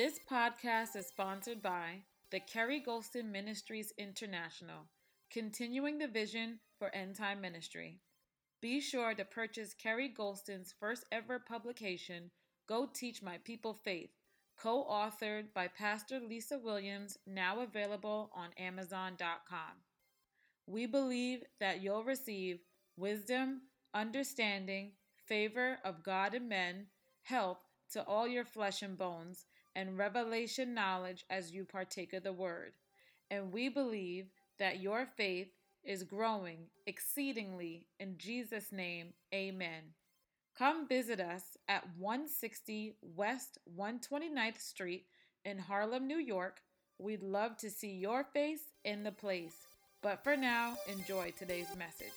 This podcast is sponsored by the Kerry Golston Ministries International, continuing the vision for end time ministry. Be sure to purchase Kerry Golston's first ever publication, Go Teach My People Faith, co authored by Pastor Lisa Williams, now available on Amazon.com. We believe that you'll receive wisdom, understanding, favor of God and men, help to all your flesh and bones, and revelation knowledge as you partake of the word. And we believe that your faith is growing exceedingly. In Jesus' name, amen. Come visit us at 160 West 129th Street in Harlem, New York. We'd love to see your face in the place. But for now, enjoy today's message.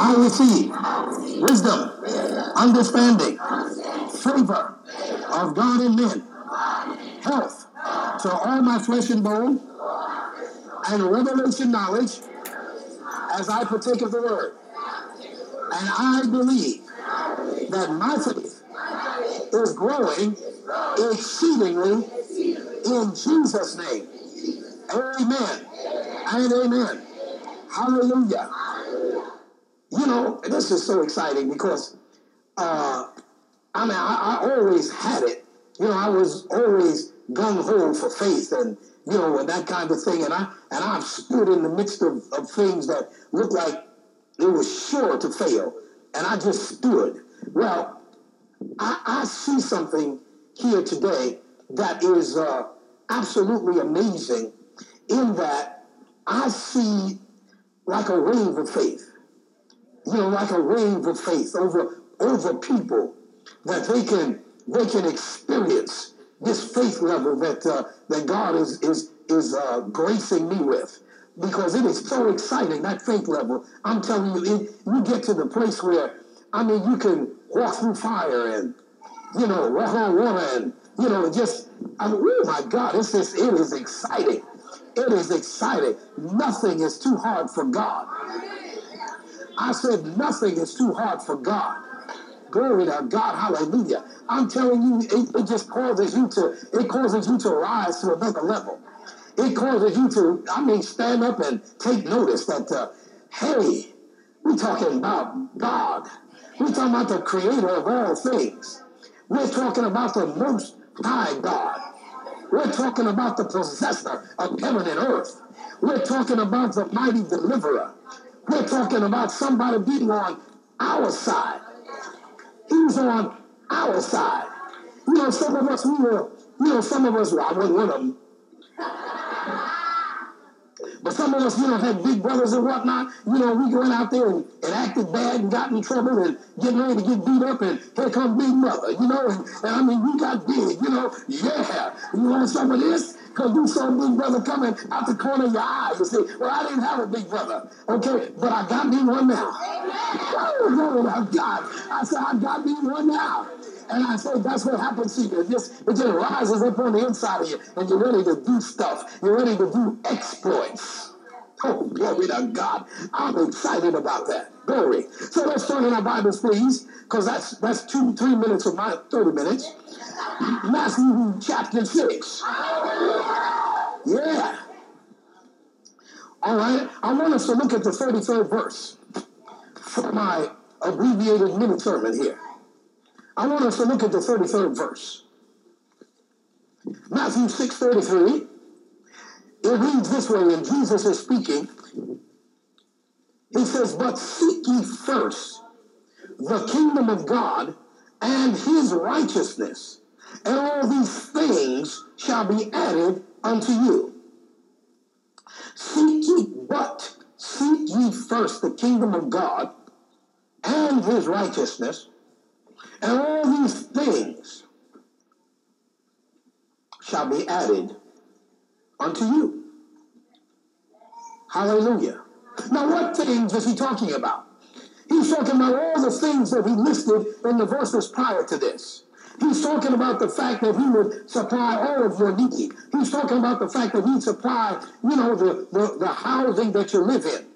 I receive wisdom, understanding, favor of God and men, health to all my flesh and bone, and revelation knowledge as I partake of the word. And I believe that my faith is growing exceedingly in Jesus' name. Amen and amen. Hallelujah. This is so exciting because uh, I mean, I, I always had it. You know, I was always gung ho for faith and you know and that kind of thing. And I and I've stood in the midst of, of things that looked like it was sure to fail, and I just stood. Well, I, I see something here today that is uh, absolutely amazing. In that I see like a wave of faith, you know, like a wave of faith over over people that they can they can experience this faith level that uh, that God is is is uh, gracing me with because it is so exciting that faith level. I'm telling you, it, you get to the place where I mean you can walk through fire and you know walk on water and you know just I mean, oh my God, it's just it is exciting. It is exciting. Nothing is too hard for God. I said nothing is too hard for God. Glory to God, hallelujah. I'm telling you, it, it just causes you to, it causes you to rise to another level. It causes you to, I mean, stand up and take notice that, uh, hey, we're talking about God. We're talking about the creator of all things. We're talking about the most high God. We're talking about the possessor of heaven and earth. We're talking about the mighty deliverer. We're talking about somebody being on our side. He was on our side. You know, some of us, we were, you know, some of us, well, I wasn't one of them. But some of us, you know, had big brothers and whatnot. You know, we going out there and, and acted bad and got in trouble and getting ready to get beat up and here come big mother, you know, and, and I mean, we got big, you know, yeah. You want some of this? Because you saw big brother coming out the corner of your eye. You say, well, I didn't have a big brother, okay, but I got me one now. Oh, glory to God. I said, I got me one now. And I said, that's what happens to you. It just, it just rises up on the inside of you, and you're ready to do stuff. You're ready to do exploits. Oh, glory to God. I'm excited about that. Glory. So let's turn in our Bibles, please, because that's that's two, three minutes of my 30 minutes. Matthew chapter 6. Yeah. All right. I want us to look at the 33rd verse for my abbreviated mini sermon here. I want us to look at the 33rd verse. Matthew 6 33. It reads this way, when Jesus is speaking. He says, But seek ye first the kingdom of God and his righteousness, and all these things shall be added unto you. Seek ye but, seek ye first the kingdom of God and his righteousness, and all these things shall be added unto you. Hallelujah. Now, what things is he talking about? He's talking about all the things that he listed in the verses prior to this. He's talking about the fact that he would supply all of your need. He's talking about the fact that he'd supply, you know, the, the, the housing that you live in,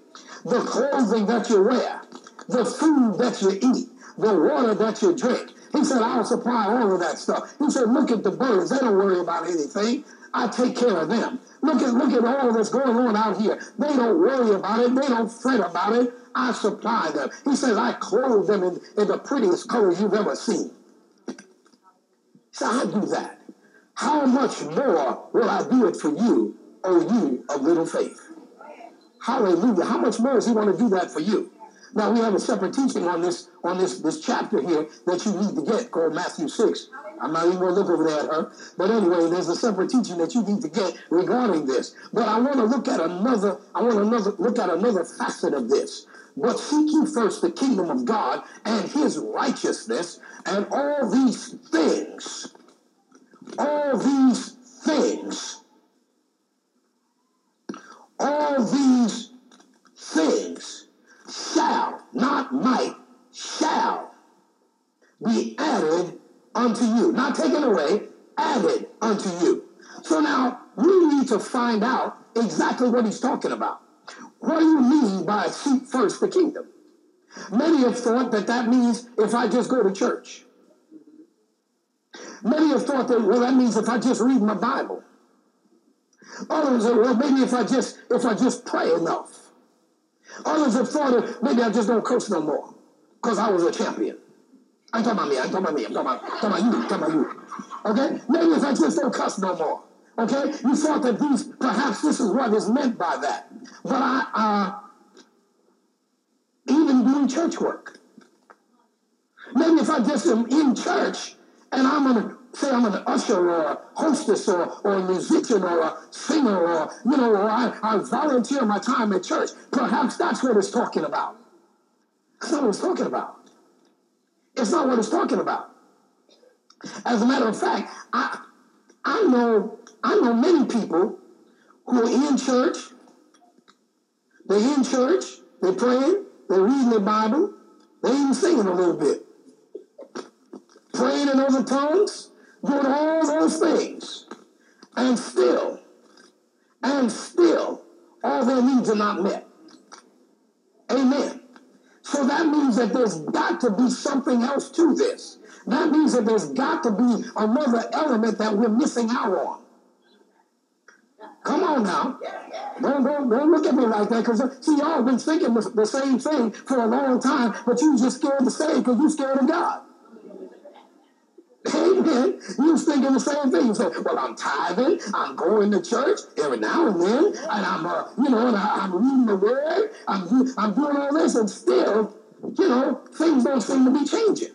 the clothing that you wear, the food that you eat, the water that you drink. He said, I'll supply all of that stuff. He said, look at the birds. They don't worry about anything. I take care of them. Look at look at all that's going on out here. They don't worry about it. They don't fret about it. I supply them. He says, I clothe them in, in the prettiest colors you've ever seen. So I do that. How much more will I do it for you, O you of little faith? Hallelujah. How much more does he want to do that for you? Now we have a separate teaching on this on this this chapter here that you need to get called Matthew 6. I'm not even going to look over there at her. But anyway, there's a separate teaching that you need to get regarding this. But I want to look at another, I want another, look at another facet of this. But seek ye first the kingdom of God and his righteousness, and all these things, all these things, all these things shall, not might, shall be added unto you. Not taken away, added unto you. So now we need to find out exactly what he's talking about. What do you mean by seek first the kingdom? Many have thought that that means if I just go to church. Many have thought that, well, that means if I just read my Bible. Others have, well, maybe if I just if I just pray enough. Others have thought that maybe I just don't curse no more because I was a champion. I'm talking about me. I'm talking about me. I'm talking about, talking about you. I'm talking about you. Okay? Maybe if I just don't cuss no more. Okay? You thought that these, perhaps this is what is meant by that. But I, uh, even doing church work. Maybe if I just am in church and I'm going to say I'm an usher or a hostess or, or a musician or a singer or, you know, or I, I volunteer my time at church, perhaps that's what it's talking about. That's what it's talking about. It's not what it's talking about. As a matter of fact, I I know I know many people who are in church. They're in church. They're praying. They're reading the Bible. They're even singing a little bit, praying in other tongues, doing all those things, and still, and still, all their needs are not met. Amen. So that means that there's got to be something else to this. That means that there's got to be another element that we're missing out on. Come on now. Don't, don't, don't look at me like that because, see, y'all been thinking the, the, same thing for a long time, but you just scared to say because you're scared of God. Amen. You was thinking the same thing. You say, well, I'm tithing, I'm going to church every now and then, and I'm, uh, you know, and I, am reading the word, I'm, I'm doing all this, and still, you know, things don't seem to be changing.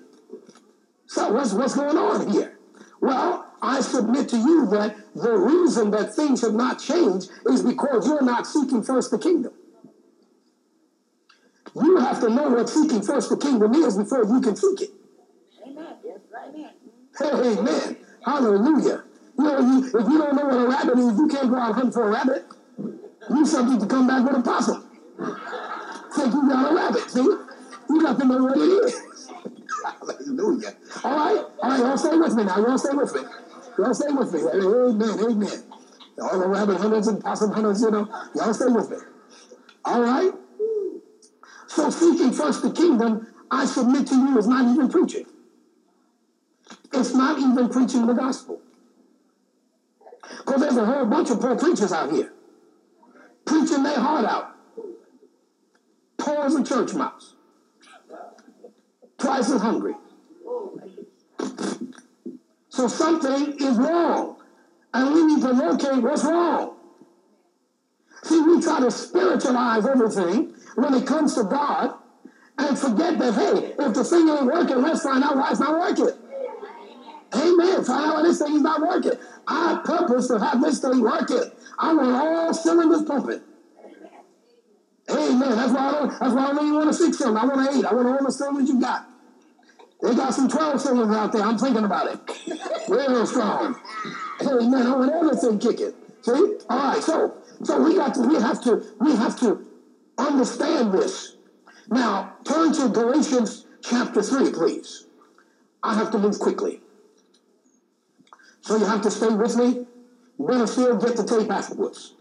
So what's, what's going on here? Well, I submit to you that the reason that things have not changed is because you're not seeking first the kingdom. You have to know what seeking first the kingdom is before you can seek it. Amen. Hallelujah. You know, if you don't know what a rabbit is, you can't go out hunting for a rabbit. You something to come back with a possum. Think you got a rabbit, see? You got to know what it is. Hallelujah. All right? All right, y'all stay with me now. Y'all stay with me. Y'all stay with me. Amen. Amen. All the rabbit hunters and possum hunters, you know, y'all stay with me. All right? So seeking first the kingdom, I submit to you, is not even preaching. It's not even preaching the gospel. Because there's a whole bunch of poor preachers out here preaching their heart out. Poor as a church mouse. Twice as hungry. So something is wrong. And we need to locate what's wrong. See, we try to spiritualize everything when it comes to God and forget that, hey, if the thing ain't working, let's find out why it's not working. Amen. Out why this thing is not working. I purpose to have this thing working. I want all cylinders pumping. Amen. That's why I don't. That's why I don't even want a six cylinder. I want an eight. I want all the cylinders you got. They got some twelve cylinders out there. I'm thinking about it. Real strong. Amen. I want everything kicking. See? All right. So, so we got to. We have to. We have to understand this. Now, turn to Galatians chapter three, please. I have to move quickly. So you have to stay with me. Still get the tape afterwards.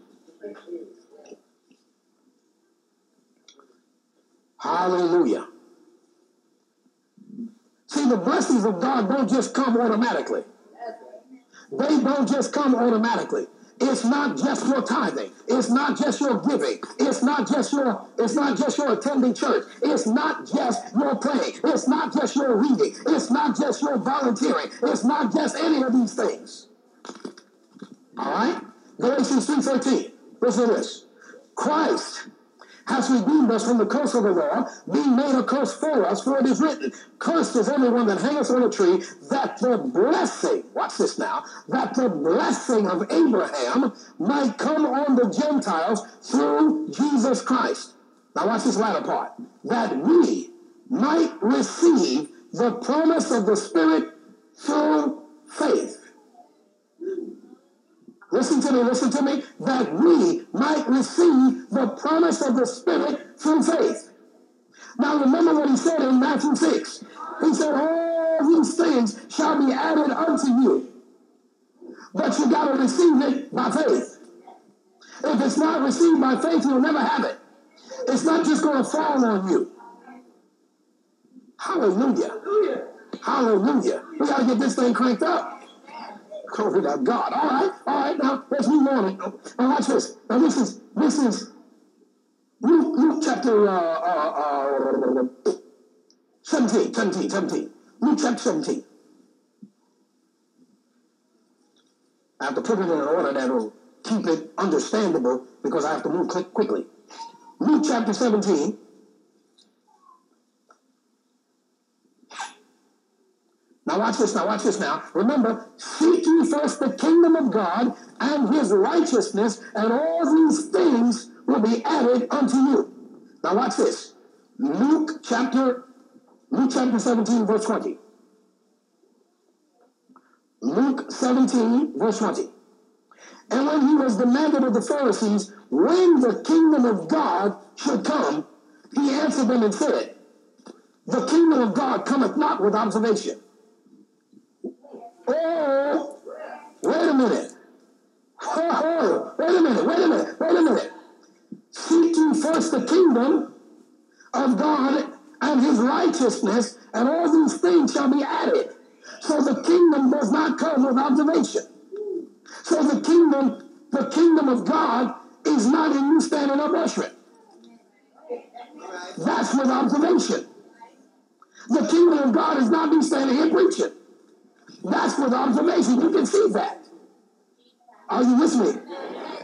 Hallelujah. See, the blessings of God don't just come automatically. They don't just come automatically. It's not just your tithing. It's not just your giving. It's not just your, it's not just your attending church. It's not just your praying. It's not just your reading. It's not just your volunteering. It's not just any of these things. All right? Galatians 3.13. Listen to this. Christ has redeemed us from the curse of the law, being made a curse for us, for it is written, Cursed is everyone that hangeth on a tree, that the blessing, watch this now, that the blessing of Abraham might come on the Gentiles through Jesus Christ. Now watch this latter part. That we might receive the promise of the Spirit through faith. Listen to me, listen to me, that we might receive the promise of the Spirit through faith. Now remember what he said in Matthew 6. He said, All these things shall be added unto you. But you got to receive it by faith. If it's not received by faith, you'll never have it. It's not just going to fall on you. Hallelujah. Hallelujah. We got to get this thing cranked up. Glory to God. All right, all right. Now let's move on. Now watch this. Now this is this is Luke, Luke chapter uh, uh, uh, 17, 17, 17. Luke chapter 17. I have to put it in an order that will keep it understandable because I have to move quickly. Luke chapter 17. Now watch this now, watch this now. Remember, seek ye first the kingdom of God and his righteousness, and all these things will be added unto you. Now watch this. Luke chapter, Luke chapter 17, verse 20. Luke 17, verse 20. And when he was demanded of the Pharisees when the kingdom of God should come, he answered them and said, The kingdom of God cometh not with observation. Oh, wait a minute. Oh, wait a minute, wait a minute, wait a minute. Seek ye first the kingdom of God and his righteousness, and all these things shall be added. So the kingdom does not come with observation. So the kingdom, the kingdom of God is not in you standing up ushering. That's with observation. The kingdom of God is not me standing here preaching. That's with observation. You can see that. Are you with me?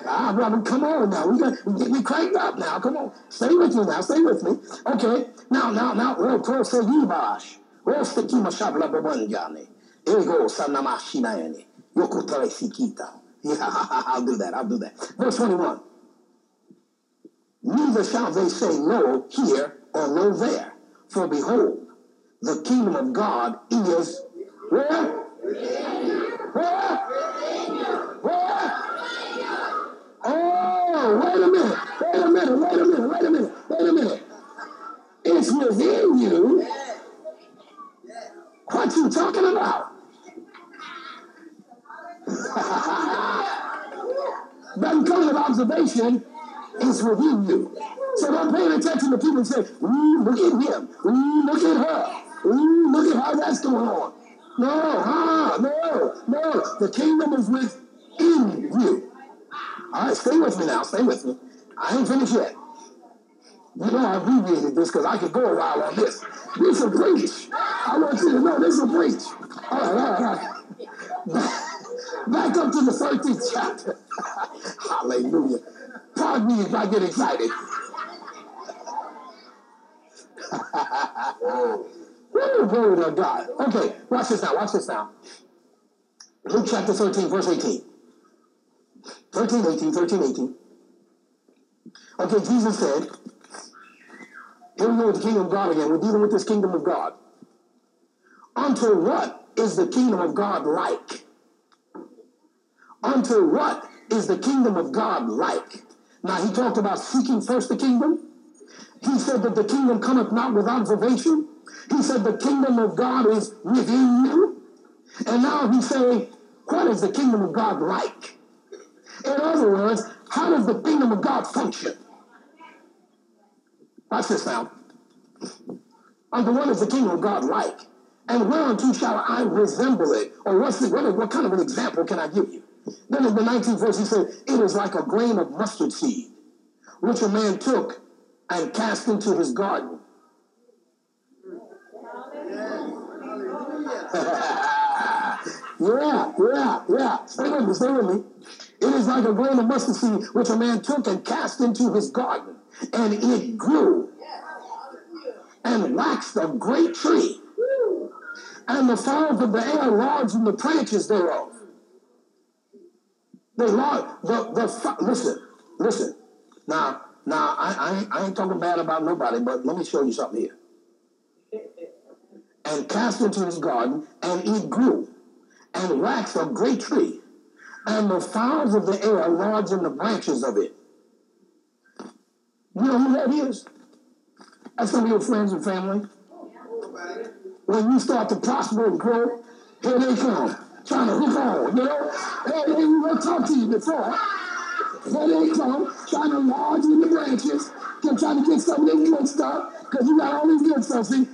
Ah, brother, come on now. We got we, we cranked up now. Come on. Stay with me now. Stay with me. Okay. Now, now, now, real close to Yibash. Real sticky mashabla babanjani. Ego sanamashinaani. Yokutare sikita. Yeah, I'll do that. I'll do that. Verse 21. Neither shall they say no here or no there. For behold, the kingdom of God is? Where? Up to the 13th chapter. Hallelujah. Pardon me if I get excited. Woo, glory to God. Okay, watch this now. Watch this now. Luke chapter 13, verse 18. 13, 18, 13, 18. Okay, Jesus said, here we go with the kingdom of God again. We're dealing with this kingdom of God. Unto what is the kingdom of God like? Unto what is the kingdom of God like? Now, he talked about seeking first the kingdom. He said that the kingdom cometh not with observation. He said the kingdom of God is within you. And now he's saying, what is the kingdom of God like? In other words, how does the kingdom of God function? Watch this now. Unto what is the kingdom of God like? And whereunto shall I resemble it? Or what's the, what, what kind of an example can I give you? Then in the 19th verse, he said, It is like a grain of mustard seed, which a man took and cast into his garden. yeah, yeah, yeah. Stay with me, stay with me. It is like a grain of mustard seed which a man took and cast into his garden, and it grew and waxed a great tree, and the fowls of the air lodged in the branches thereof. They lodge the the listen, listen. Now, now I, I, I ain't talking bad about nobody, but let me show you something here. And cast into his garden, and it grew, and waxed a great tree, and the fowls of the air lodged in the branches of it. You know who that is? That's some of your friends and family. When you start to prosper and grow, here they come, trying to hook on, you know? Hey, they even talk to you before. Here they come, trying to lodge in the branches, to trying to get some of this good stuff, because you got all this good stuff. See,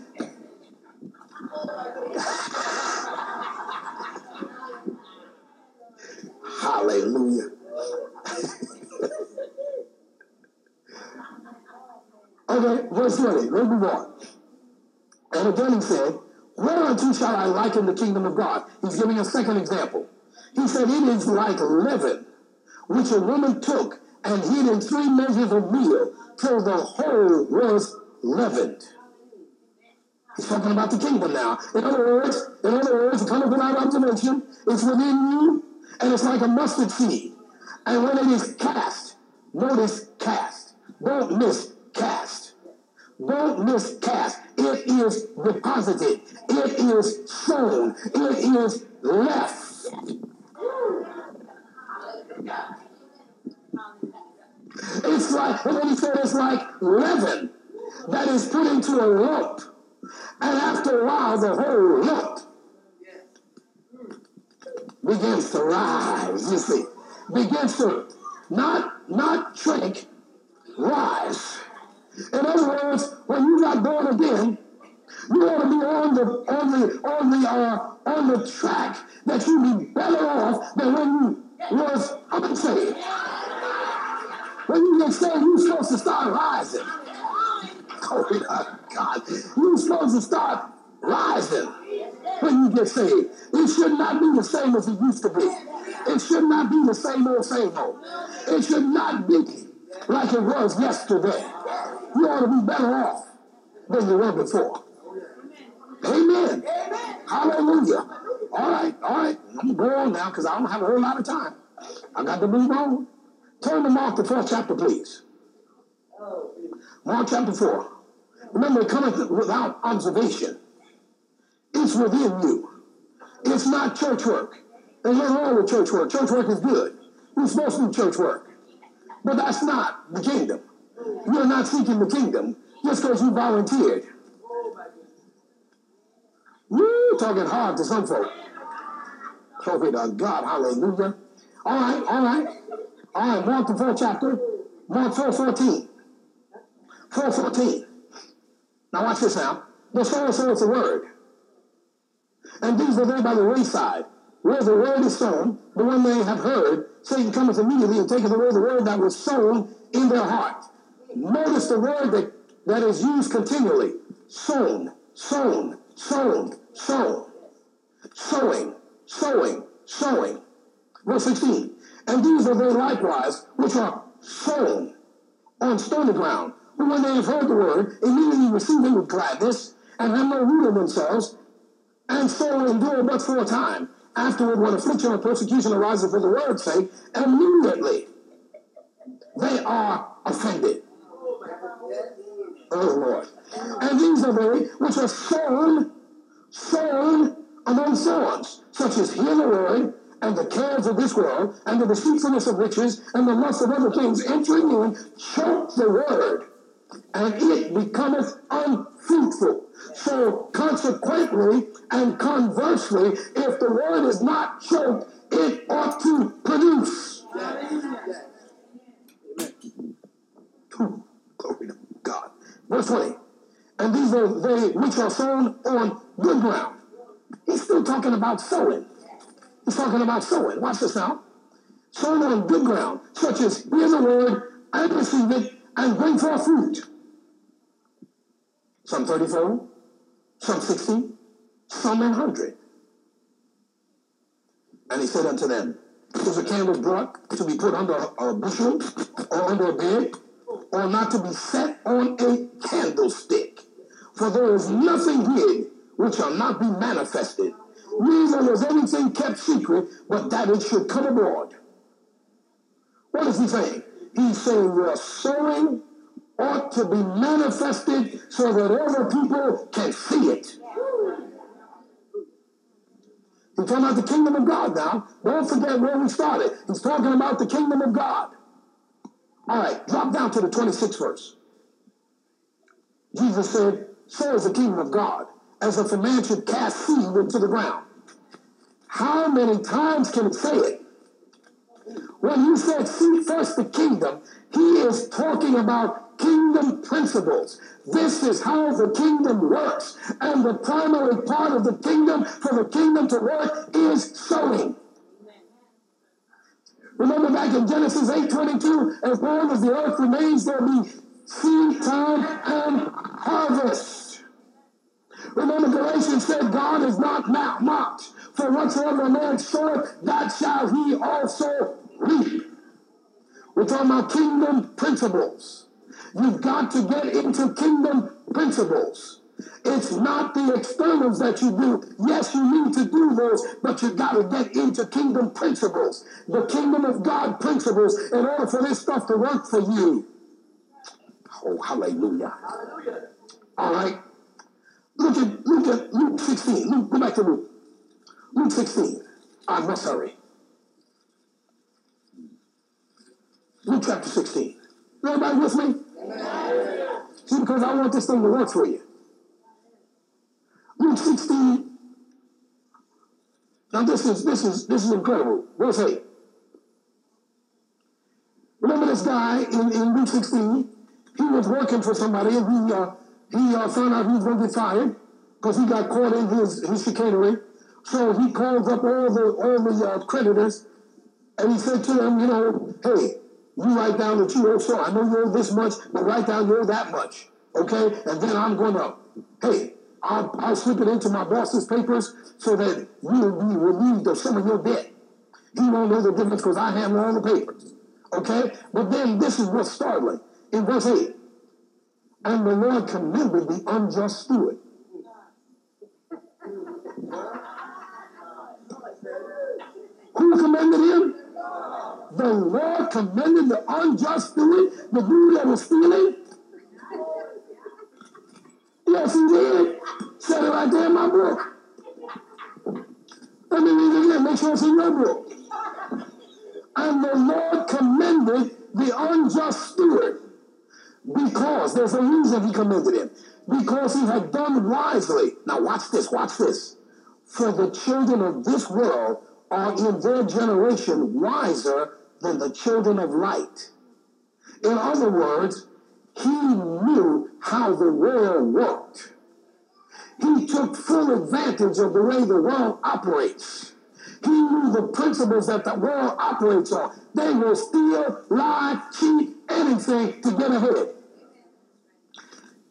Hallelujah. okay, verse 20. Let's move on. And again he said, Whereunto shall I liken the kingdom of God? He's giving a second example. He said, It is like leaven, which a woman took and hid in three measures of meal till the whole was leavened. He's talking about the kingdom now. In other words, in other words, coming without observation, it's within you, and it's like a mustard seed. And when it is cast, notice cast. Don't miss cast. Don't miss cast. It is deposited. It is sown. It is left. It's like, what he said, it's like leaven that is put into a lump and after a while, the whole lump begins to rise, you see. Begins to not, not shrink, rise. In other words, when you got born again, you ought to be on the on the on the uh, on the track that you be better off than when you was unsaved. When you get saved, you're supposed to start rising. Glory to God. You're supposed to start rising when you get saved. It should not be the same as it used to be. It should not be the same old, same old. It should not be like it was yesterday. You ought to be better off than you were before. Amen. Hallelujah. All right, all right. I'm going now because I don't have a whole lot of time. I got to move on. Turn to Mark, the fourth chapter, please. Mark chapter 4. Remember, it cometh without observation. It's within you. It's not church work. There's nothing wrong with church work. Church work is good. You're supposed to do church work. But that's not the kingdom. You're not seeking the kingdom just because you volunteered. Woo, talking hard to some folk. Glory to God. Hallelujah. All right, all right. All right, Mark the fourth chapter. Mark 4 14. 4 14. Now watch this now. The sower sows the word. And these are they by the wayside, where the word is sown, the one they have heard, Satan cometh immediately and taketh away the word that was sown in their heart. Notice the word that, that is used continually. Sown, sown, sown, sown. Sowing, sowing, sowing. Verse 16. And these are they likewise, which are sown on stony ground, but when they have heard the word, immediately receive it with gladness, and have no root in themselves, and so endure but for a time. Afterward, when affliction or persecution arises for the word's sake, immediately they are offended. Oh Lord. And these are they which are sown, sown among thorns, such as hear the word, and the cares of this world, and the deceitfulness of riches, and the lust of other things entering in, choke the word, and it becometh unfruitful. So consequently and conversely, if the word is not choked, it ought to produce. Glory to God. Verse 20. And these are they which are sown on good ground. He's still talking about sowing. He's talking about sowing. Watch this now. Sown on good ground, such as hear the word and receive it and bring forth fruit. Some 30 fold, some 60, some 100. And he said unto them, Is a candle brought to be put under a bushel or under a bed, or not to be set on a candlestick? For there is nothing hid which shall not be manifested, neither was anything kept secret, but that it should come abroad. What is he saying? He's saying your sowing ought to be manifested so that other people can see it. He's talking about the kingdom of God now. Don't forget where we started. He's talking about the kingdom of God. All right, drop down to the 26th verse. Jesus said, So is the kingdom of God, as if a man should cast seed into the ground. How many times can it say it? When he said, Seek first the kingdom, he is talking about kingdom principles. This is how the kingdom works. And the primary part of the kingdom for the kingdom to work is sowing. Remember back in Genesis 8:22, as long as the earth remains, there'll be seed time and harvest. Remember Galatians said, God is not mocked. For whatsoever a man soweth, that shall he also reap. We're talking about kingdom principles. You've got to get into kingdom principles. It's not the externals that you do. Yes, you need to do those, but you got to get into kingdom principles, the kingdom of God principles, in order for this stuff to work for you. Oh, hallelujah. hallelujah. All right. Look at, look at Luke 16. Luke, go back to Luke. Luke 16. Ah, I'm not sorry. Luke chapter 16. Everybody with me? See, because I want this thing to work for you. Luke 16. Now this is this is this is incredible. Verse 8. Remember this guy in, in Luke 16? He was working for somebody and he uh, he uh, found out he was going to be fired because he got caught in his, his chicanery. So he calls up all the all the uh, creditors and he said to them, you know, hey, you write down that you owe so. I know you owe this much, but write down you owe that much. Okay? And then I'm to, hey, I'll, I'll slip it into my boss's papers so that you'll be relieved of some of your debt. He won't know the difference because I have all the papers. Okay? But then this is what's startling. In verse 8, and the Lord commended the unjust steward. Who commended him? the Lord commended the unjust steward, the dude that was stealing? Yes, he did. Said it right there in my book. Let me read it again. Make sure it's in your book. And the Lord commended the unjust steward because there's a reason he commended him. Because he had done wisely. Now watch this, watch this. For the children of this world are in their generation wiser than the children of light. In other words, he knew how the world worked. He took full advantage of the way the world operates. He knew the principles that the world operates on. They will steal, lie, cheat, anything to get ahead.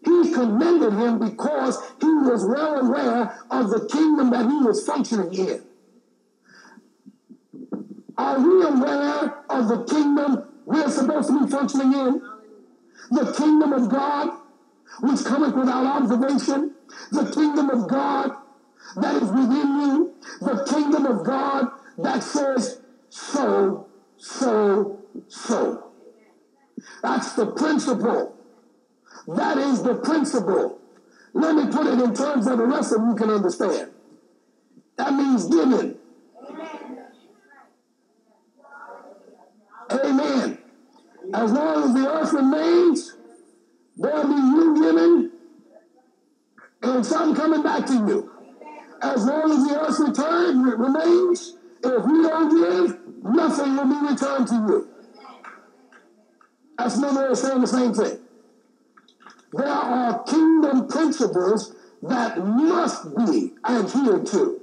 He commended him because he was well aware of the kingdom that he was functioning in. Are we aware of the kingdom we're supposed to be functioning in? The kingdom of God, which cometh without observation. The kingdom of God that is within you. The kingdom of God that says, so, so, so. That's the principle. That is the principle. Let me put it in terms that the rest of you can understand. That means giving. Amen. As long as the earth remains, there'll be you giving and some coming back to you. As long as the earth return, remains, If you don't give, nothing will be returned to you. That's another way of saying the same thing. There are kingdom principles that must be adhered to.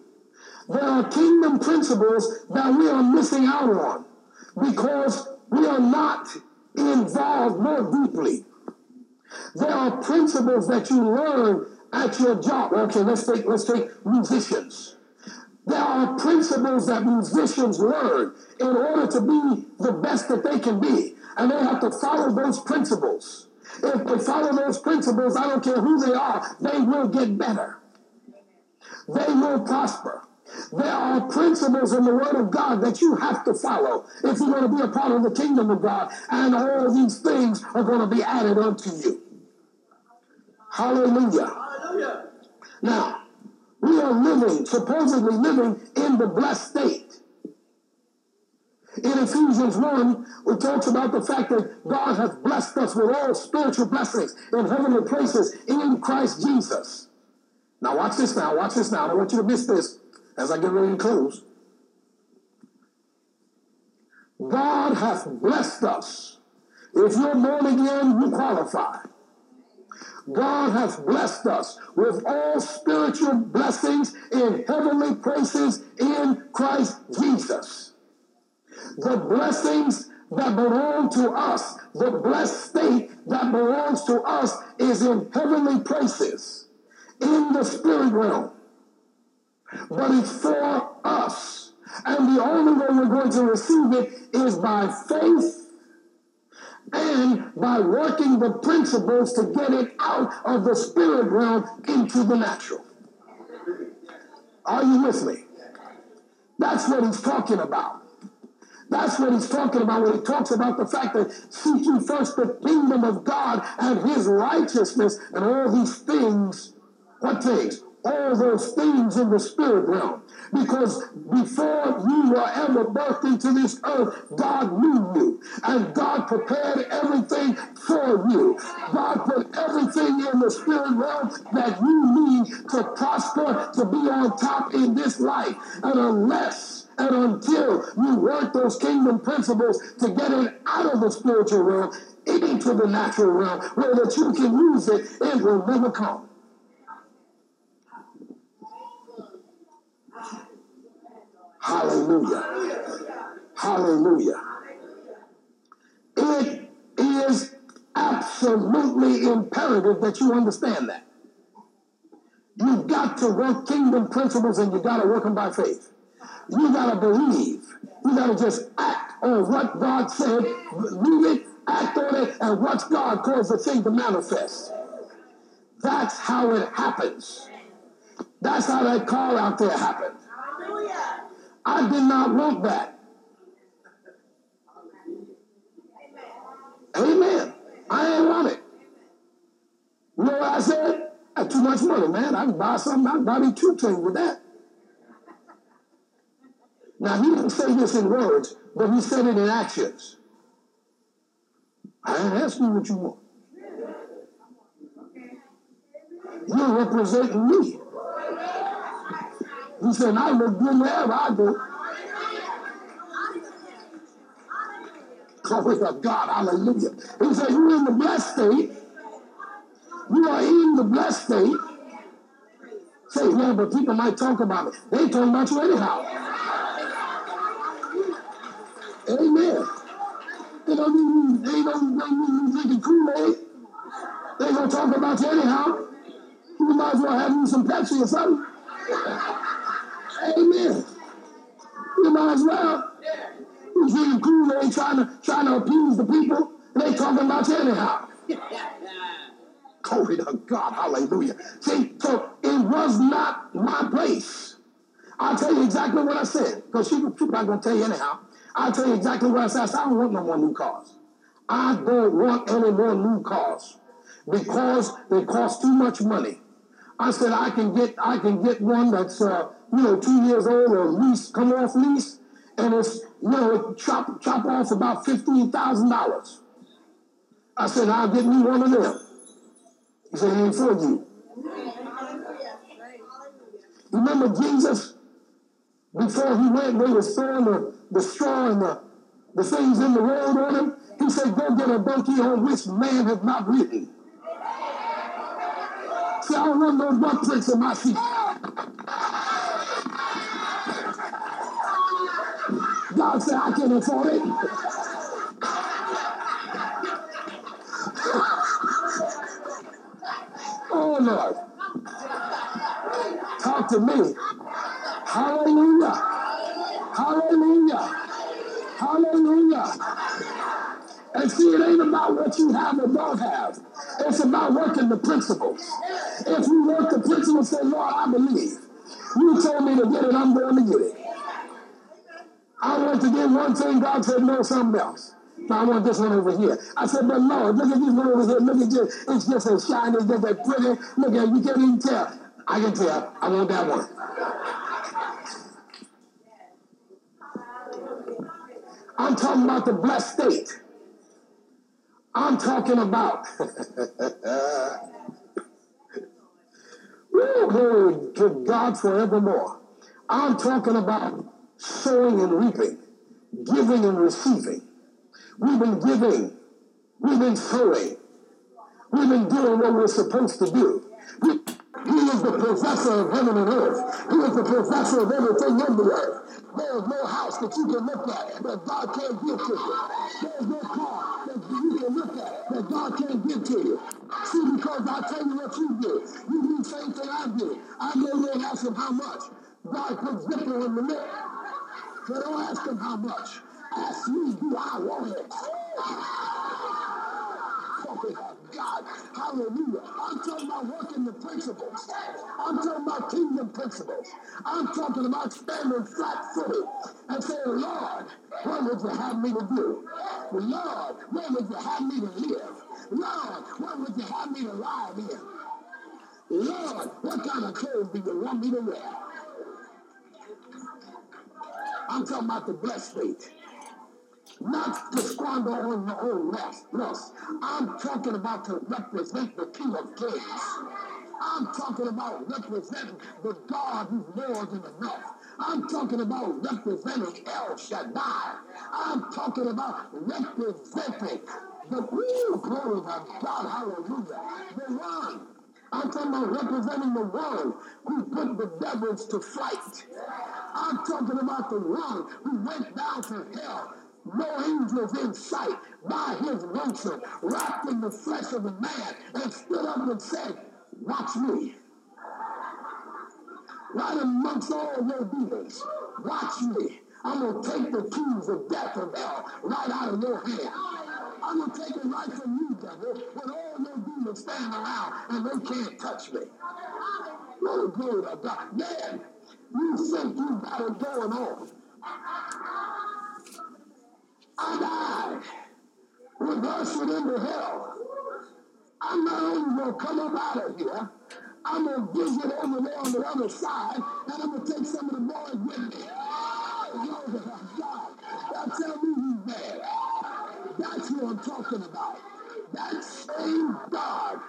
There are kingdom principles that we are missing out on because we are not involved more deeply. There are principles that you learn at your job. Okay, let's take let's take musicians. There are principles that musicians learn in order to be the best that they can be. And they have to follow those principles. If they follow those principles, I don't care who they are, they will get better. They will prosper. There are principles in the Word of God that you have to follow if you're going to be a part of the kingdom of God, and all these things are going to be added unto you. Hallelujah. Hallelujah. Now, we are living, supposedly living in the blessed state. In Ephesians 1, it talks about the fact that God has blessed us with all spiritual blessings in heavenly places in Christ Jesus. Now, watch this now. Watch this now. I don't want you to miss this as I get ready to close. God hath blessed us. If you're born again, you qualify. God hath blessed us with all spiritual blessings in heavenly places in Christ Jesus. The blessings that belong to us, the blessed state that belongs to us is in heavenly places, in the spirit realm. But it's for us. And the only way we're going to receive it is by faith and by working the principles to get it out of the spirit realm into the natural. Are you with me? That's what he's talking about. That's what he's talking about when he talks about the fact that seek first the kingdom of God and his righteousness and all these things. What things? All those things in the spirit realm. Because before you were ever birthed into this earth, God knew you. And God prepared everything for you. God put everything in the spirit realm that you need to prosper, to be on top in this life. And unless and until you work those kingdom principles to get it out of the spiritual realm into the natural realm where that you can use it, it will never come. Hallelujah. Hallelujah. It is absolutely imperative that you understand that. You've got to work kingdom principles and you've got to work them by faith. You got to believe. You got to just act on what God said, believe it, act on it, and watch God cause the thing to manifest. That's how it happens. That's how that call out there happened. I did not want that. Amen. I ain't want it. You know what I said? Have too much money, man. I can buy something. I can buy me two things with that. Now, he didn't say this in words, but he said it in actions. I ain't asking you what you want. You're representing me. He said, I look good wherever I go. Glory to God, hallelujah. He said, You're in the blessed state. You are in the blessed state. Say, man, but people might talk about it. They talking about you anyhow. Amen. They don't they don't they drinking Kool-Aid. They gonna talk about you anyhow. You might as well have you some Pepsi or something. Amen. You might as well. You drinking Kool-Aid trying to trying to appease the people. They talking about you anyhow. Glory to God, hallelujah. See, so it was not my place. I'll tell you exactly what I said, because people, people not gonna tell you anyhow. I'll tell you exactly what I said. I said, I don't want no more new cars. I don't want any more new cars because they cost too much money. I said I can get I can get one that's uh, you know two years old or lease come off lease, and it's you know chop chop off about fifteen thousand dollars. I said I'll get me one of them. He said it ain't for you. Remember Jesus before he went, they was throwing the, the straw and the, the things in the road on him. He said, go get a donkey on which man has not ridden. See, I want those butt prints in my feet. God said, I can't afford it. oh, Lord. Talk to me. Hallelujah. Hallelujah. Hallelujah. And see, it ain't about what you have or don't have. It's about working the principles. If you work the principles, say, Lord, I believe. You told me to get it, I'm going to get it. I want to get one thing, God said, no, something else. Now I want this one over here. I said, but Lord, look at this one over here. Look at this. It's just as shiny, it's just as pretty. Look at it, you can't even tell. I can tell. I want that one. I'm talking about the blessed state. I'm talking about. Glory to God forevermore. I'm talking about sowing and reaping, giving and receiving. We've been giving, we've been sowing, we've been doing what we're supposed to do. He, he is the possessor of heaven and earth. He is the possessor of everything in the earth. There is no house that you can look at that God can't give to you. There is no car that you can look at that God can't give to you. See, because I tell you what you do. You do the same thing I do. I go there and ask him how much. God puts zipper in the middle. So don't ask him how much. Ask me, do I want it? God. Hallelujah. I'm talking about working the principles. I'm talking about kingdom principles. I'm talking about standing flat footed and saying, Lord, what would you have me to do? Lord, where would you have me to live? Lord, what would you have me to lie in? Lord, what kind of clothes do you want me to wear? I'm talking about the blessed state. Not to squander on your own lust. lust. I'm talking about to represent the King of Kings. I'm talking about representing the God who's more than enough. I'm talking about representing El Shaddai. I'm talking about representing the real glory of God. Hallelujah. The one. I'm talking about representing the one who put the devils to flight. I'm talking about the one who went down to hell no angels in sight by his lonesome, wrapped in the flesh of a man, and stood up and said, Watch me. Right amongst all your demons, watch me. I'm going to take the keys of death and hell right out of your hand. I'm going to take it right from you, devil, when all your demons stand around and they can't touch me. Glory, glory to God. Man, you think you got it going on. I died. Was ushered into hell. I'm not only going to come up out of here, I'm going to visit over there on the other side, and I'm going to take some of the boys with me. Now tell me who's bad. That's who I'm talking about. That same God,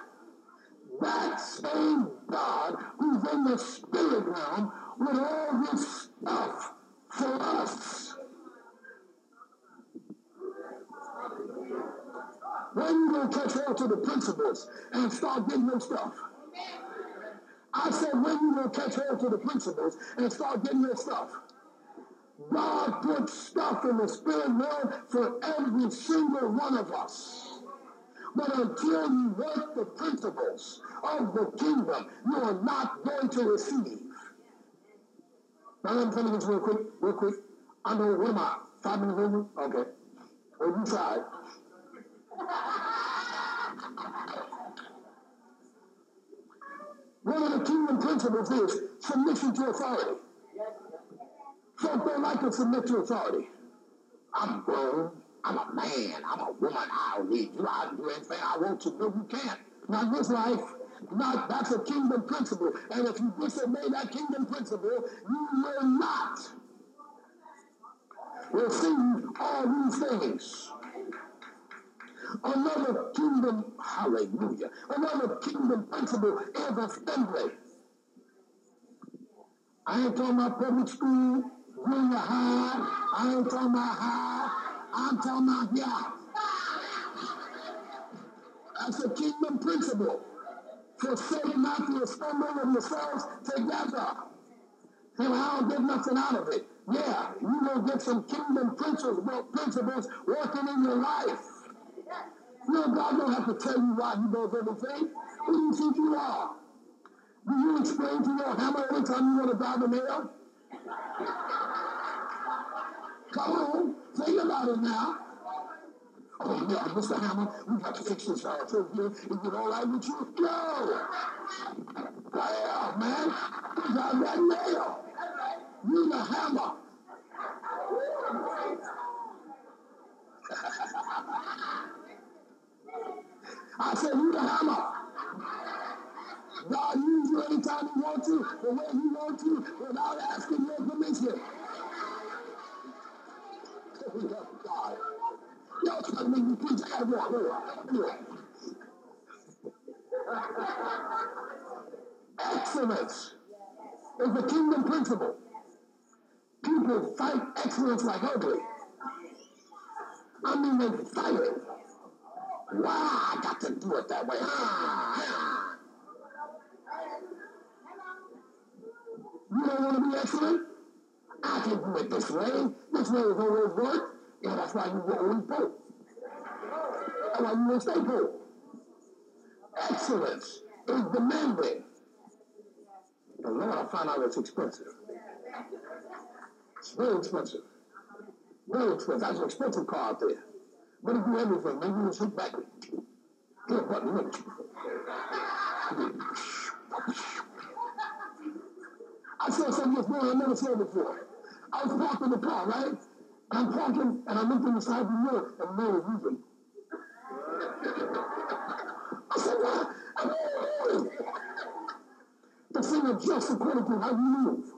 that same God who's in the spirit realm with all to the principles and start getting your stuff? I said, when you to catch hold to the principles and start getting your stuff? God put stuff in the spirit world for every single one of us. But until you work the principles of the kingdom, you are not going to receive. Now I'm telling this real quick, real quick. I know, what am I? Five minutes over? Okay. Well, you tried. One of the kingdom principles is submission to authority. Folk don't like to submit to authority. I'm grown. I'm a man. I'm a woman. I'll lead you. I'll do anything I want to. No, you can't. Not this life. Not, that's a kingdom principle. And if you disobey that kingdom principle, you will not receive all these things. Another kingdom, hallelujah, another kingdom principle is assembly. I ain't talking about public school. Junior high. I ain't talking about high. I'm talking about yeah. That's a kingdom principle. Forsake not the assembly of yourselves together. And I don't get nothing out of it. Yeah, you will get some kingdom principles, principles working in your life. You know, God don't have to tell you why He does everything. Who do you think you are? Do you explain to your hammer every time you want to drive a nail? Come on, think about it now. Oh, yeah, Mr. Hammer, we got to fix this out over here. Is it all right with you? No. Yeah, man. You got that nail. You the hammer. I said, you the hammer. God use you anytime He wants to, the way He wants to, without asking your permission. God. Y'all trying to make me preach. I. Excellence is the kingdom principle. People fight excellence like ugly. I mean, they fight it. I got to do it that way? Ah, ah. You don't want to be excellent? I can do it this way. This way is always worked. Yeah, that's why you will always broke. That's why you will stay broke. Excellence is demanding. The Lord, I find out it's expensive. It's very expensive. Very expensive. That's an expensive car out there. Maybe sit back. I saw something morning I never saw before. I was parked in the car, right? I'm parking and I looked in the side mirror and Mary's moving. I said, what? I'm moving. The thing adjusts according to how you move.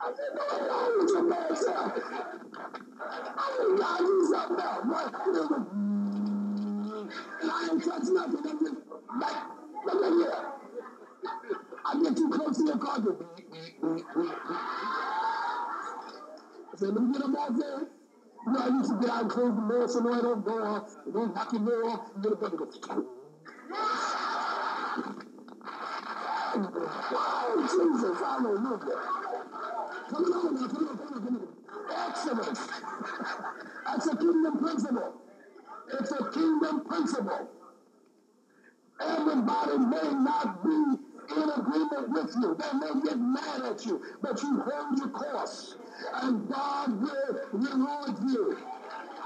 Close. You the door so no I don't go off. And then knock your door off and get a go. Wow, Jesus, hallelujah. Excellence. That's a kingdom principle. It's a kingdom principle. Everybody may not be in agreement with you. They may get mad at you, but you hold your course and God will reward you.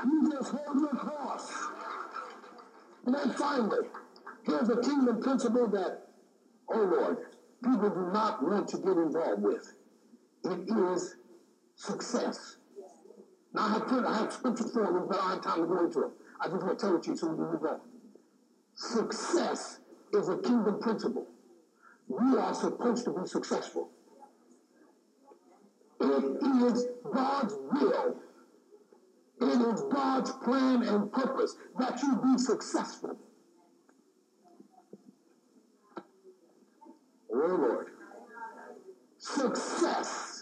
You just hold your course. And then finally, here's a kingdom principle that, oh Lord, people do not want to get involved with. It is success. Now I have put, I have scriptures for you, but I have time to go into them. I just want to tell it to you so can move on. Success is a kingdom principle. We are supposed to be successful. It is God's will. It is God's plan and purpose that you be successful. Oh Lord. Success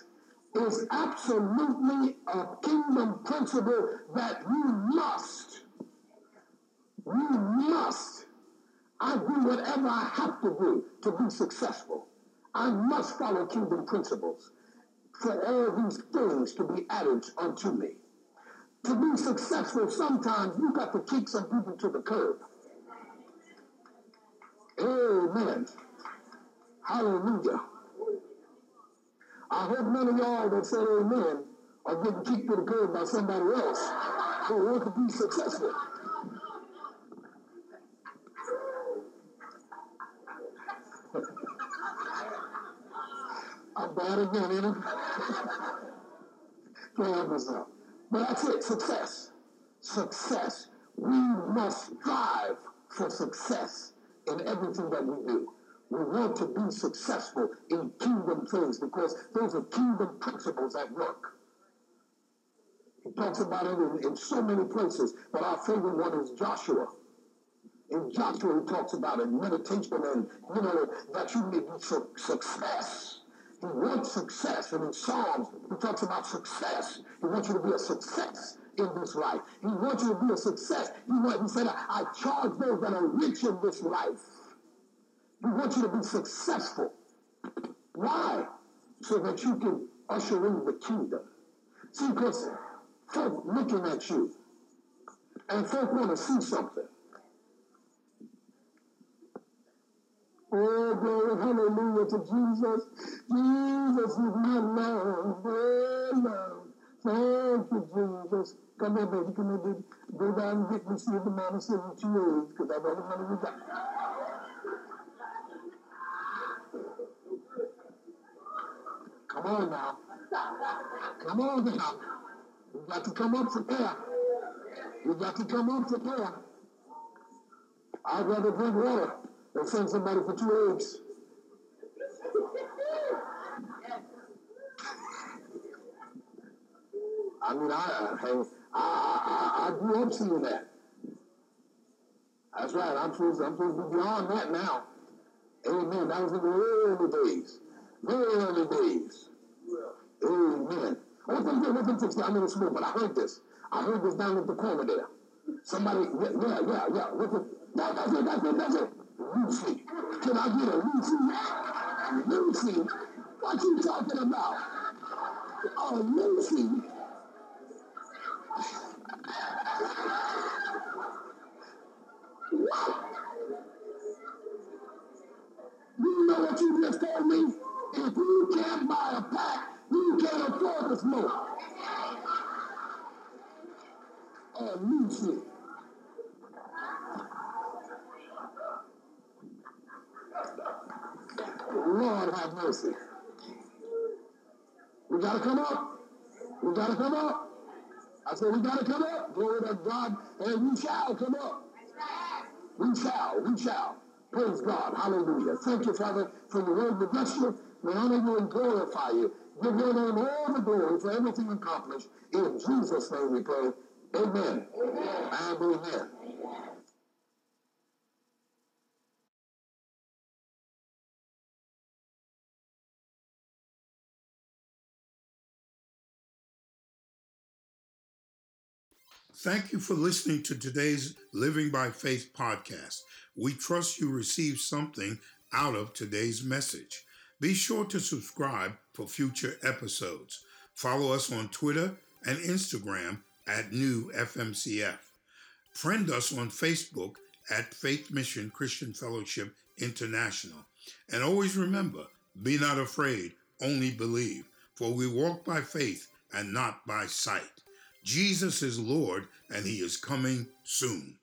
is absolutely a kingdom principle that you must, you must, I do whatever I have to do to be successful. I must follow kingdom principles for all these things to be added unto me. To be successful, sometimes you got to kick some people to the curb. Amen. Hallelujah. I hope none of y'all that said amen are getting kicked to the curb by somebody else who want to be successful. I'm bad again, you know? Can't myself. But that's it, success. Success. We must strive for success in everything that we do. We want to be successful in kingdom things because those are kingdom principles at work. He talks about it in, in so many places, but our favorite one is Joshua. In Joshua, he talks about it, meditation and, you know, that you may be su- success He wants success. And in Psalms, he talks about success. He wants you to be a success in this life. He wants you to be a success. He, want, he said, I charge those that are rich in this life. He want you to be successful. Why? So that you can usher in the kingdom. See, because folk looking at you, and folk want to see something. Oh, glory, hallelujah to Jesus. Jesus is my love, my love. Thank you, Jesus. Come here, baby, come here, baby. Go down and get me, see the man is 72 years, because I don't want to die. Come on now. Come on now. You got to come up for prayer. You got to come up for prayer. I'd rather drink water than send somebody for two eggs. I mean, I, I, I, I grew up seeing that. That's right. I'm supposed, I'm supposed to be beyond that now. Amen. That was in the early days. Very early days. Amen. What them do, what them down in the school, but I heard this. I heard this down at the corner there. Somebody, yeah, yeah, yeah, yeah. The, that, that's it, that's it, that's it. Lucy. Can I get a Lucy? Lucy. What you talking about? Oh, Lucy. What? You know what you just told me? If you can't buy a pack, you can't afford to smoke. Oh, Lucy. Lord have mercy. We gotta come up. We gotta come up. I said we gotta come up. Glory to God. And we shall come up. We shall. We shall. Praise God. Hallelujah. Thank you, Father, for your word. of bless you. We honor you and glorify you. Give your name all the glory for everything accomplished. In Jesus' name we pray. Amen. amen. And amen. Thank you for listening to today's Living by Faith podcast. We trust you received something out of today's message. Be sure to subscribe for future episodes. Follow us on Twitter and Instagram at New FMCF. Friend us on Facebook at Faith Mission Christian Fellowship International. And always remember be not afraid, only believe, for we walk by faith and not by sight. Jesus is Lord, and he is coming soon.